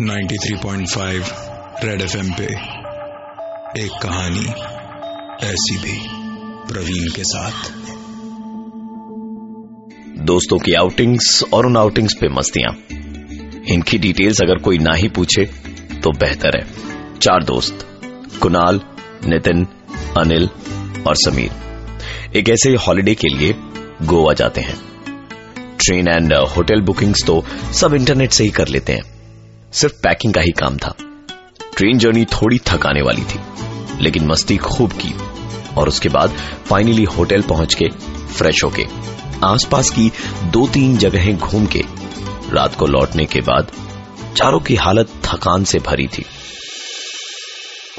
93.5 red FM पे एक कहानी ऐसी भी प्रवीण के साथ। दोस्तों की आउटिंग्स और उन आउटिंग्स पे मस्तियाँ। इनकी डिटेल्स अगर कोई ना ही पूछे तो बेहतर है। चार दोस्त, कुणाल, नितिन, अनिल और समीर। एक ऐसे हॉलिडे के लिए गोवा जाते हैं। ट्रेन एंड होटल बुकिंग्स तो सब इंटरनेट से ही कर लेते हैं। सिर्फ़ पैकिंग का ही काम था। ट्रेन जर्नी थोड़ी थकाने वाली थी, लेकिन मस्ती खूब की। और उसके बाद फाइनली होटल पहुँच के फ्रेश होके, आसपास की दो तीन जगहें घूम के, रात को लौटने के बाद चारों की हालत थकान से भरी थी।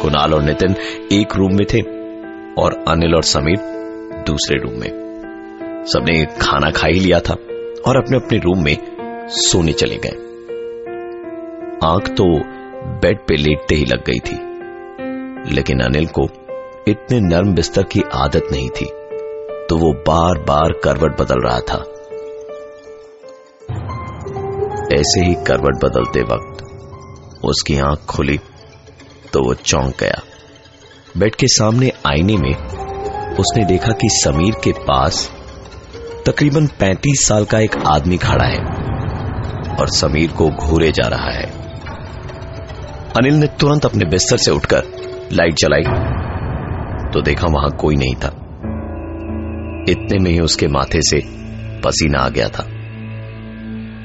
कुणाल और नितिन एक रूम में थे और अनिल और समीर दूसरे रूम में। सबने खाना खा ही लिया था। और अपने अपने रूम में सोने चले गए। आँख तो बेड पे लेटते ही लग गई थी, लेकिन अनिल को इतने नर्म बिस्तर की आदत नहीं थी तो वो बार बार करवट बदल रहा था। ऐसे ही करवट बदलते वक्त उसकी आँख खुली तो वो चौंक गया। बेड के सामने आईने में उसने देखा कि समीर के पास तकरीबन 35 साल का एक आदमी खड़ा है और समीर को घूरे जा रहा है। अनिल ने तुरंत अपने बिस्तर से उठकर लाइट जलाई। तो देखा वहाँ कोई नहीं था। इतने में ही उसके माथे से पसीना आ गया था।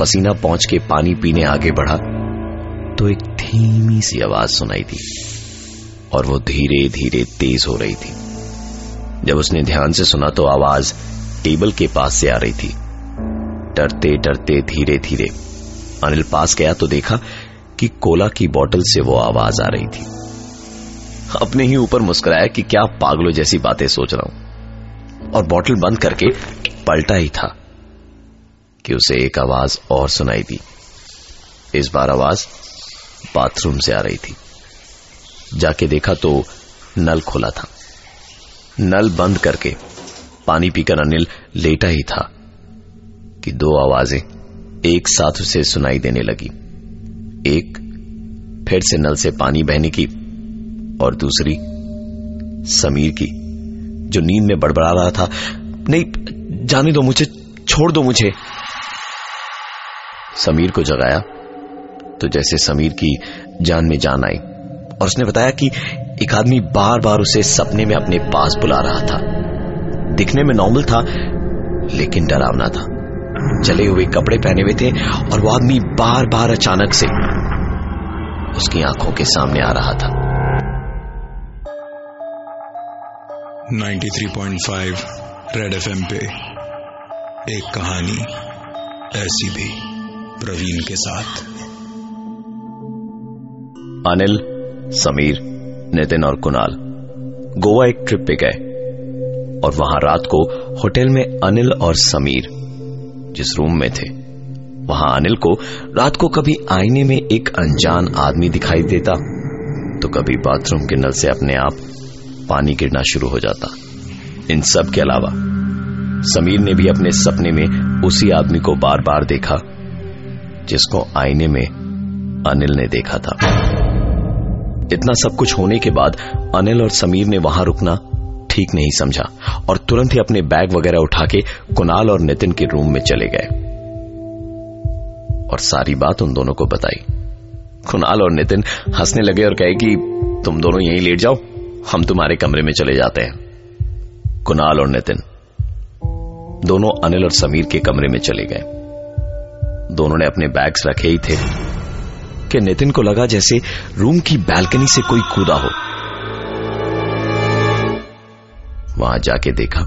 पसीना पहुँच के पानी पीने आगे बढ़ा तो एक धीमी सी आवाज़ सुनाई थी और वो धीरे धीरे तेज हो रही थी। जब उसने ध्यान से सुना तो आवाज़ टेबल के पास से आ रही थी। डरते डरते धीरे धीरे अनिल पास गया तो देखा कि कोला की बोतल से वो आवाज़ आ रही थी। अपने ही ऊपर मुस्कुराया कि क्या पागलों जैसी बातें सोच रहा हूँ। और बोतल बंद करके पलटा ही था कि उसे एक आवाज़ और सुनाई दी। इस बार आवाज़ बाथरूम से आ रही थी। जाके देखा तो नल खुला था। नल बंद करके पानी पीकर अनिल लेटा ही था कि दो आवाज़ें एक साथ उसे सुनाई देने लगी। एक, फिर से नल से पानी बहने की, और दूसरी, समीर की, जो नींद में बड़बड़ा रहा था। नहीं, जाने दो मुझे, छोड़ दो मुझे। समीर को जगाया तो जैसे समीर की जान में जान आई, और उसने बताया कि एक आदमी बार बार उसे सपने में अपने पास बुला रहा था। दिखने में नॉर्मल था लेकिन डरावना था। जले हुए कपड़े पहने हुए थे और वो आदमी बार बार अचानक से उसकी आँखों के सामने आ रहा था। 93.5 रेड एफएम पे एक कहानी ऐसी भी प्रवीण के साथ। अनिल समीर नितिन और कुणाल गोवा एक ट्रिप पे गए। और वहाँ रात को होटल में अनिल और समीर, जिस रूम में थे, वहाँ अनिल को रात को कभी आईने में एक अनजान आदमी दिखाई देता तो कभी बाथरूम के नल से अपने आप पानी गिरना शुरू हो जाता। इन सब के अलावा, समीर ने भी अपने सपने में उसी आदमी को बार बार देखा, जिसको आईने में अनिल ने देखा था। इतना सब कुछ होने के बाद अनिल और समीर ने वहाँ रुकना ठीक नहीं समझा और तुरंत ही अपने बैग वगैरह उठा के कुणाल और नितिन के रूम में चले गए। और सारी बात उन दोनों को बताई। कुणाल और नितिन हंसने लगे और कहे कि, तुम दोनों यहीं लेट जाओ, हम तुम्हारे कमरे में चले जाते हैं। कुणाल और नितिन दोनों अनिल और समीर के कमरे में चले गए। दोनों ने अपने बैग्स रखे ही थे कि नितिन को लगा जैसे रूम की बैल्कनी से कोई कूदा हो। वहाँ जाके देखा।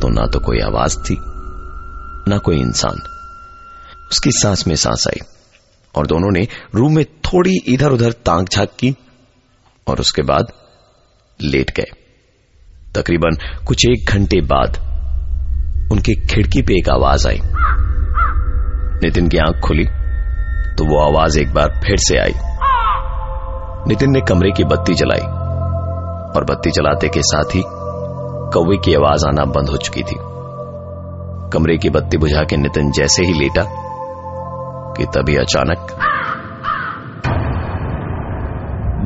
तो ना तो कोई आवाज़ थी, ना कोई इंसान। उसकी सांस में सांस आई और दोनों ने रूम में थोड़ी इधर उधर तांग झाँक की और उसके बाद लेट गए। तकरीबन कुछ एक घंटे बाद उनकी खिड़की पे एक आवाज़ आई। नितिन की आँख खुली तो वो आवाज़ एक बार फिर से आई। नितिन ने कमरे की बत्ती जलाई। और बत्ती जलाते के साथ ही कौवे की आवाज़ आना बंद हो चुकी थी। कमरे की बत्ती बुझा के नितिन जैसे ही लेटा कि तभी अचानक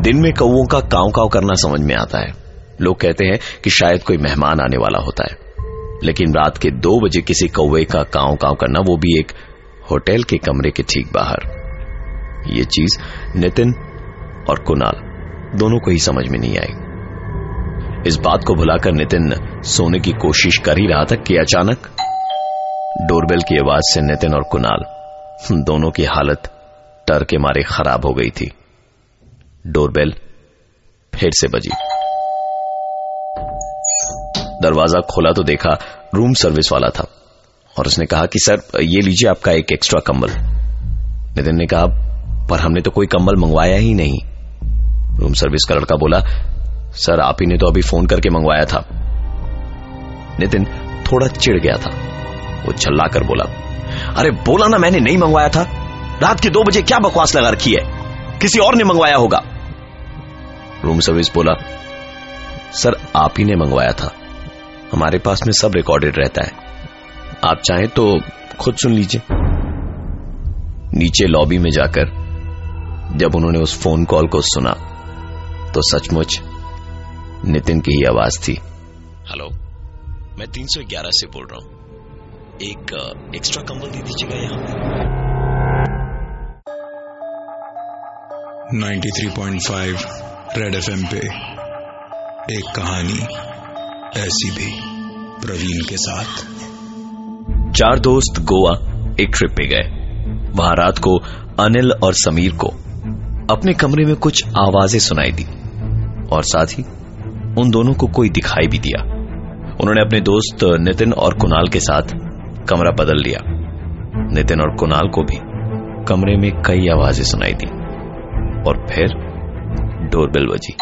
दिन में कौओं का काव काव करना समझ में आता है। लोग कहते हैं कि शायद कोई मेहमान आने वाला होता है। लेकिन रात के दो बजे किसी कौवे का काव काव करना वो भी एक होटल के कमरे के ठीक बाहर। ये चीज़ नितिन और कुणाल दोनों को ही समझ में नहीं आई। इस बात को भुलाकर नितिन सोने की कोशिश कर ही रहा था कि अचानक डोरबेल की आवाज़ से नितिन और कुणाल दोनों की हालत डर के मारे खराब हो गई थी। डोरबेल फिर से बजी। दरवाज़ा खोला तो देखा रूम सर्विस वाला था और उसने कहा कि, सर, ये लीजिए आपका एक एक्स्ट्रा कंबल। नितिन ने कहा, पर हमने तो कोई कंबल मंगवाया ही नहीं। रूम सर्विस का लड़का बोला सर, आप ही ने तो अभी फ़ोन करके मंगवाया था। नितिन थोड़ा चिढ़ गया था। वो छल्ला कर बोला, अरे, बोला ना मैंने, नहीं मंगवाया था। रात के दो बजे क्या बकवास लगा रखी है? किसी और ने मंगवाया होगा? रूम सर्विस बोला, सर, आप ही ने मंगवाया था। हमारे पास में सब रिकॉर्डेड रहता है। आप चाहें तो खुद सुन लीजिए। नीचे लॉबी में जाकर जब उन्होंने उस फ़ोन कॉल को सुना तो सचमुच नितिन की ही आवाज़ थी। हेलो मैं 311 से बोल रहा हूँ। एक एक्स्ट्रा कंबल दे दीजिएगा यहाँ 93.5 रेड एफएम पे एक कहानी ऐसी भी प्रवीण के साथ। चार दोस्त गोवा एक ट्रिप पे गए। वहाँ रात को अनिल और समीर को अपने कमरे में कुछ आवाज़ें सुनाई दी। और साथ ही उन दोनों को कोई दिखाई भी दिया। उन्होंने अपने दोस्त नितिन और कुणाल के साथ कमरा बदल लिया। नितिन और कुणाल को भी कमरे में कई आवाज़ें सुनाई दी और फिर डोरबेल बजी।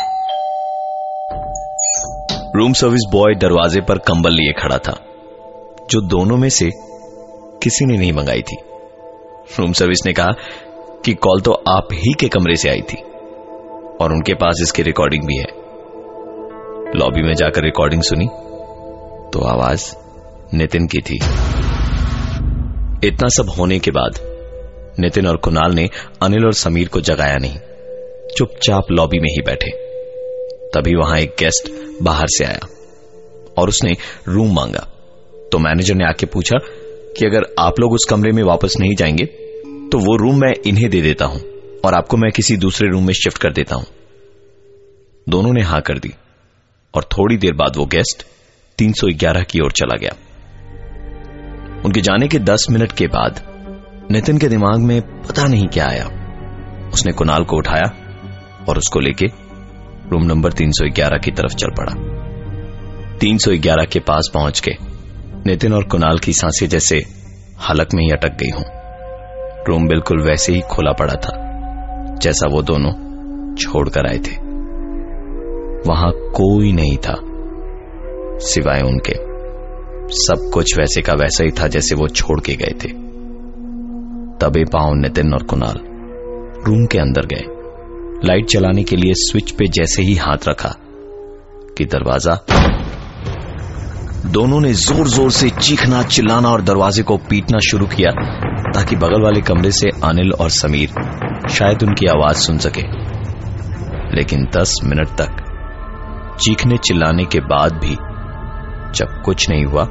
रूम सर्विस बॉय दरवाजे पर कंबल लिए खड़ा था, जो दोनों में से किसी ने नहीं मंगाई थी। रूम सर्विस ने कहा कि कॉल तो आप ही के कमरे से आई थी और उनके पास इसकी रिकॉर्डिंग भी है। लॉबी में जाकर रिकॉर्डिंग सुनी तो आवाज़ नितिन की थी। इतना सब होने के बाद नितिन और कुणाल ने अनिल और समीर को जगाया नहीं, चुपचाप लॉबी में ही बैठे। तभी वहाँ एक गेस्ट बाहर से आया और उसने रूम मांगा। तो मैनेजर ने आके पूछा कि अगर आप लोग उस कमरे में वापस नहीं जाएँगे तो वो रूम मैं इन्हें दे देता हूँ और आपको मैं किसी दूसरे रूम में शिफ्ट कर देता हूँ। दोनों ने हाँ कर दी। और थोड़ी देर बाद वो गेस्ट 311 की ओर चला गया। उनके जाने के 10 मिनट के बाद नितिन के दिमाग में पता नहीं क्या आया। उसने कुणाल को उठाया और उसको लेके रूम नंबर 311 की तरफ़ चल पड़ा। 311 के पास पहुँच के नितिन और कुणाल की साँसें जैसे हलक में ही अटक गई हूँ। रूम बिल्कुल वैसे ही खुला पड़ा था, जैसा वो दोनों छोड़कर आए थे। वहाँ कोई नहीं था, सिवाय उनके। सब कुछ वैसे का वैसा ही था जैसे वो छोड़ के गए थे। तबे पाँव नितिन और कुणाल रूम के अंदर गए। लाइट चलाने के लिए स्विच पे जैसे ही हाथ रखा कि दरवाज़ा। दोनों ने ज़ोर ज़ोर से चीखना, चिल्लाना और दरवाजे को पीटना शुरू किया ताकि बगल वाले कमरे से अनिल और समीर शायद उनकी आवाज़ सुन सके। लेकिन दस मिनट तक चीखने चिल्लाने के बाद भी जब कुछ नहीं हुआ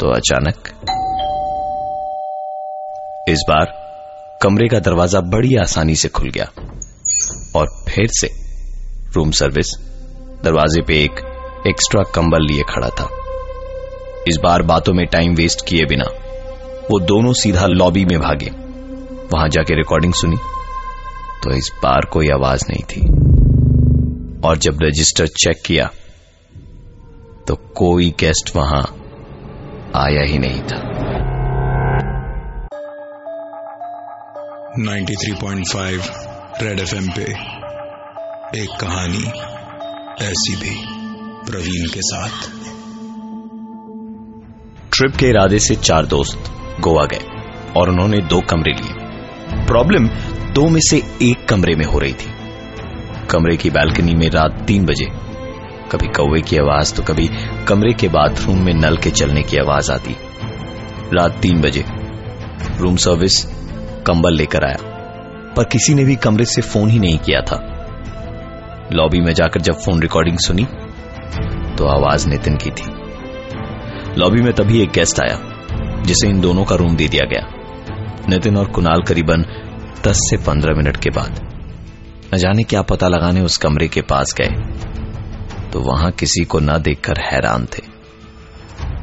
तो अचानक इस बार कमरे का दरवाज़ा बड़ी आसानी से खुल गया और फिर से रूम सर्विस दरवाजे पे एक एक्स्ट्रा कंबल लिए खड़ा था। इस बार बातों में टाइम वेस्ट किए बिना वो दोनों सीधा लॉबी में भागे। वहाँ जाके रिकॉर्डिंग सुनी तो इस बार कोई आवाज़ नहीं थी। और जब रजिस्टर चेक किया तो कोई गेस्ट वहाँ आया ही नहीं था। 93.5 रेड एफएम पे एक कहानी ऐसी भी प्रवीण के साथ। ट्रिप के इरादे से चार दोस्त गोवा गए और उन्होंने दो कमरे लिए। प्रॉब्लम दो में से एक कमरे में हो रही थी। कमरे की बालकनी में रात तीन बजे। कभी कौवे की आवाज़ तो कभी कमरे के बाथरूम में नल के चलने की आवाज़ आती। रात तीन बजे। रूम सर्विस कंबल लेकर आया। पर किसी ने भी कमरे से फ़ोन ही नहीं किया था। लॉबी में जाकर जब फ़ोन रिकॉर्डिंग सुनी तो आवाज़ नितिन की थी। लॉबी में तभी एक गेस्ट आया, जिसे इन दोनों का रूम दे दिया गया। नितिन और कुणाल करीबन 10 से 15 मिनट के बाद। न जाने क्या पता लगाने उस कमरे के पास गए। तो वहाँ किसी को न देखकर हैरान थे।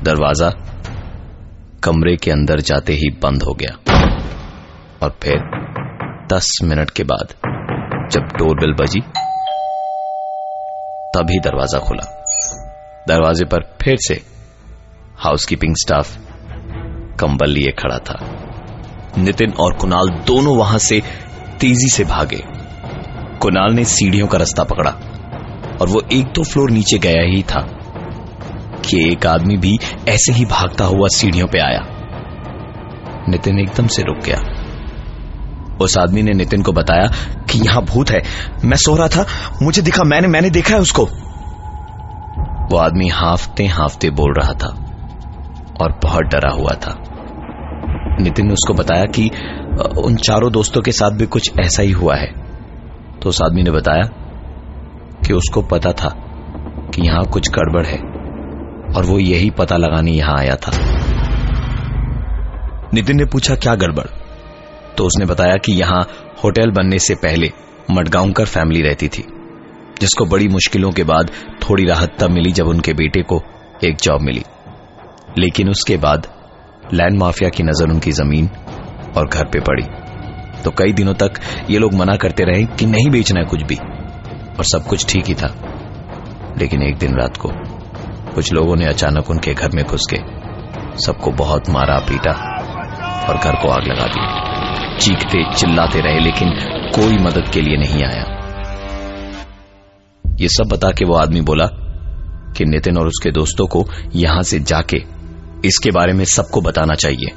दरवाज़ा कमरे के अंदर जाते ही बंद हो गया। और फिर दस मिनट के बाद जब डोरबेल बजी, तभी दरवाज़ा खुला। दरवाजे पर फिर से हाउसकीपिंग स्टाफ कंबल लिए खड़ा था। नितिन और कुणाल दोनों वहाँ से तेज़ी से भागे। कुणाल ने सीढ़ियों का रास्ता पकड़ा और वो एक दो फ्लोर नीचे गया ही था कि एक आदमी भी ऐसे ही भागता हुआ सीढ़ियों पे आया। नितिन एकदम से रुक गया। उस आदमी ने नितिन को बताया कि यहाँ भूत है। मैं सो रहा था। मुझे दिखा। मैंने मैंने देखा है उसको। वो आदमी हाफते हाफते बोल रहा था और बहुत डरा हुआ था। नितिन ने उसको बताया कि, उन चारों दोस्तों के साथ भी कुछ ऐसा ही हुआ है। तो उस आदमी ने बताया कि उसको पता था कि यहाँ कुछ गड़बड़ है और वो यही पता लगाने यहाँ आया था। नितिन ने पूछा, क्या गड़बड़? तो उसने बताया कि यहाँ होटल बनने से पहले मडगांवकर फैमिली रहती थी, जिसको बड़ी मुश्किलों के बाद थोड़ी राहत तब मिली जब उनके बेटे को एक जॉब मिली। लेकिन उसके बाद लैंड माफिया की नज़र उनकी ज़मीन और घर पे पड़ी। तो कई दिनों तक ये लोग मना करते रहे कि नहीं बेचना है कुछ भी। और सब कुछ ठीक ही था। लेकिन एक दिन रात को कुछ लोगों ने अचानक उनके घर में घुस के सबको बहुत मारा, पीटा और घर को आग लगा दी। चीखते, चिल्लाते रहे, लेकिन कोई मदद के लिए नहीं आया। ये सब बता के वो आदमी बोला कि नितिन और उसके दोस्तों को यहाँ से जाके इसके बारे में सबको बताना चाहिए।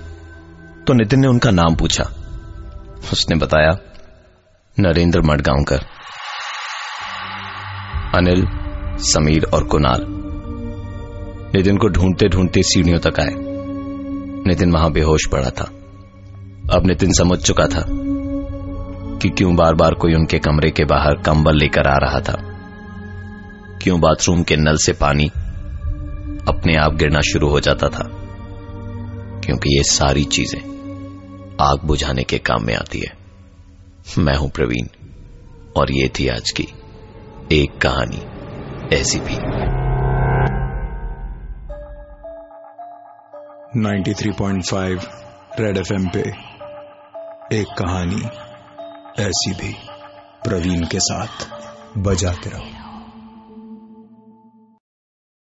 तो नितिन ने उनका नाम पूछा। उसने बताया, नरेंद्र मडगांवकर, अनिल, समीर और कुणाल। नितिन को ढूंढते ढूंढते सीढ़ियों तक आए। नितिन वहाँ बेहोश पड़ा था। अब नितिन समझ चुका था कि क्यों बार बार कोई उनके कमरे के बाहर कंबल लेकर आ रहा था। क्यों बाथरूम के नल से पानी अपने आप गिरना शुरू हो जाता था। क्योंकि ये सारी चीज़ें आग बुझाने के काम में आती है। मैं हूँ प्रवीण, और ये थी आज की एक कहानी ऐसी भी। 93.5 रेड एफएम पे एक कहानी ऐसी भी प्रवीण के साथ बजाते रहो।